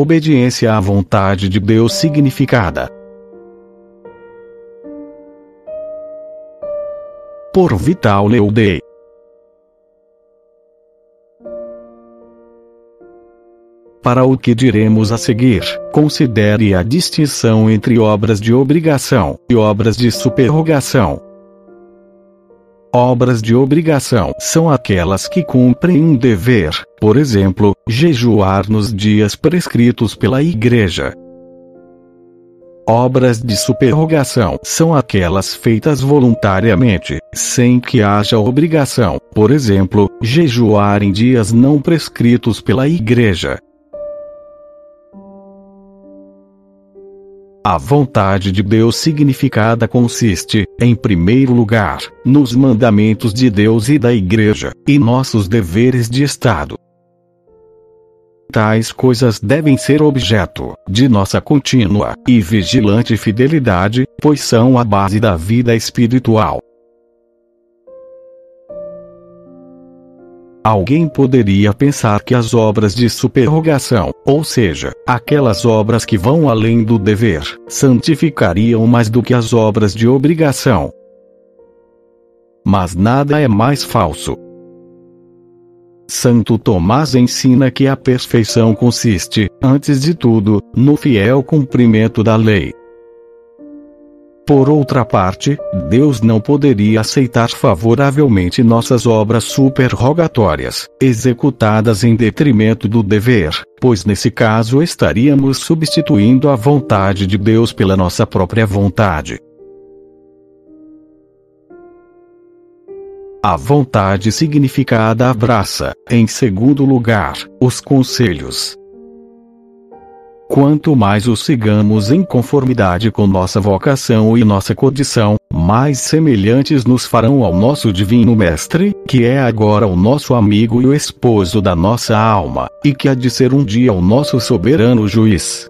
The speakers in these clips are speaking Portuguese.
Obediência à vontade de Deus significada. Por Vital Leudei. Para o que diremos a seguir, considere a distinção entre obras de obrigação e obras de superrogação. Obras de obrigação são aquelas que cumprem um dever, por exemplo, jejuar nos dias prescritos pela Igreja. Obras de superrogação são aquelas feitas voluntariamente, sem que haja obrigação, por exemplo, jejuar em dias não prescritos pela Igreja. A vontade de Deus significada consiste, em primeiro lugar, nos mandamentos de Deus e da Igreja, e nossos deveres de Estado. Tais coisas devem ser objeto de nossa contínua e vigilante fidelidade, pois são a base da vida espiritual. Alguém poderia pensar que as obras de superrogação, ou seja, aquelas obras que vão além do dever, santificariam mais do que as obras de obrigação. Mas nada é mais falso. Santo Tomás ensina que a perfeição consiste, antes de tudo, no fiel cumprimento da lei. Por outra parte, Deus não poderia aceitar favoravelmente nossas obras superrogatórias, executadas em detrimento do dever, pois nesse caso estaríamos substituindo a vontade de Deus pela nossa própria vontade. A vontade significada abraça, em segundo lugar, os conselhos, Quanto mais os sigamos em conformidade com nossa vocação e nossa condição, mais semelhantes nos farão ao nosso Divino Mestre, que é agora o nosso amigo e o esposo da nossa alma, e que há de ser um dia o nosso soberano juiz.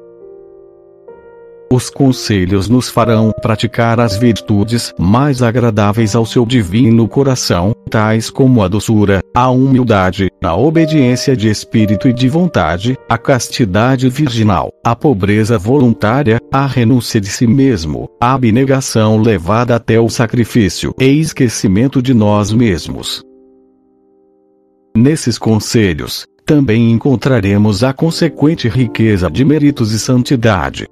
Os conselhos nos farão praticar as virtudes mais agradáveis ao seu divino coração, tais como a doçura, a humildade, a obediência de espírito e de vontade, a castidade virginal, a pobreza voluntária, a renúncia de si mesmo, a abnegação levada até o sacrifício e esquecimento de nós mesmos. Nesses conselhos, também encontraremos a consequente riqueza de méritos e santidade.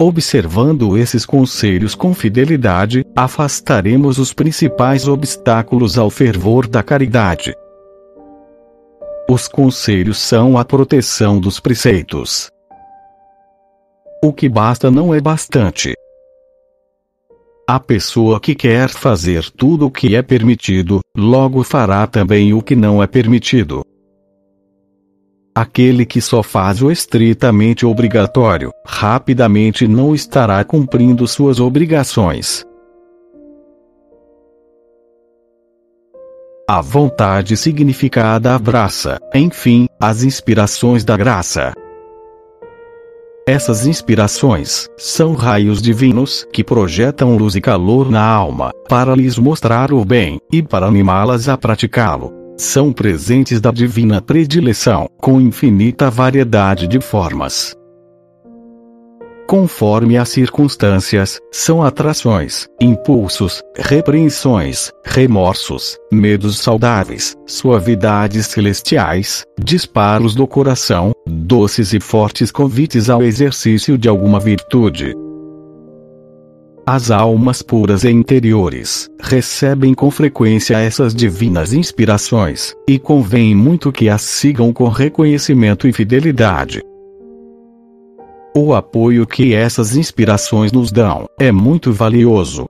Observando esses conselhos com fidelidade, afastaremos os principais obstáculos ao fervor da caridade. Os conselhos são a proteção dos preceitos. O que basta não é bastante. A pessoa que quer fazer tudo o que é permitido, logo fará também o que não é permitido. Aquele que só faz o estritamente obrigatório, rapidamente não estará cumprindo suas obrigações. A vontade significada abraça, enfim, as inspirações da graça. Essas inspirações são raios divinos que projetam luz e calor na alma, para lhes mostrar o bem e para animá-las a praticá-lo são presentes da divina predileção, com infinita variedade de formas. Conforme as circunstâncias, são atrações, impulsos, repreensões, remorsos, medos saudáveis, suavidades celestiais, disparos do coração, doces e fortes convites ao exercício de alguma virtude. As almas puras e interiores recebem com frequência essas divinas inspirações, e convém muito que as sigam com reconhecimento e fidelidade. O apoio que essas inspirações nos dão é muito valioso,